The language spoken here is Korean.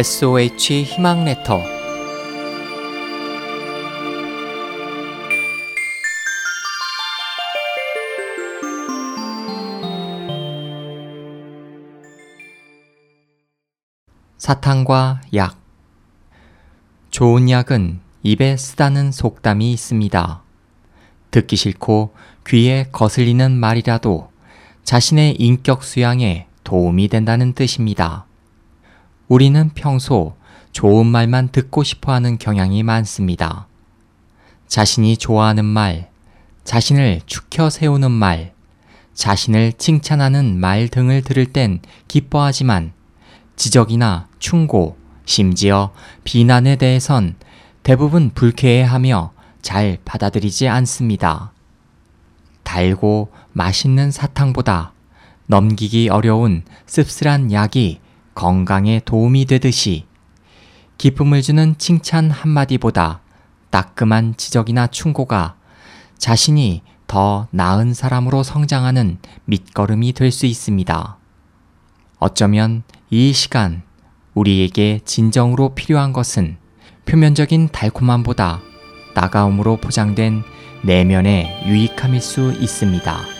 SOH 희망 레터 사탕과 약 좋은 약은 입에 쓰다는 속담이 있습니다. 듣기 싫고 귀에 거슬리는 말이라도 자신의 인격 수양에 도움이 된다는 뜻입니다. 우리는 평소 좋은 말만 듣고 싶어 하는 경향이 많습니다. 자신이 좋아하는 말, 자신을 축혀 세우는 말, 자신을 칭찬하는 말 등을 들을 땐 기뻐하지만 지적이나 충고, 심지어 비난에 대해선 대부분 불쾌해하며 잘 받아들이지 않습니다. 달고 맛있는 사탕보다 넘기기 어려운 씁쓸한 약이 건강에 도움이 되듯이 기쁨을 주는 칭찬 한마디보다 따끔한 지적이나 충고가 자신이 더 나은 사람으로 성장하는 밑거름이 될 수 있습니다. 어쩌면 이 시간 우리에게 진정으로 필요한 것은 표면적인 달콤함보다 따가움으로 포장된 내면의 유익함일 수 있습니다.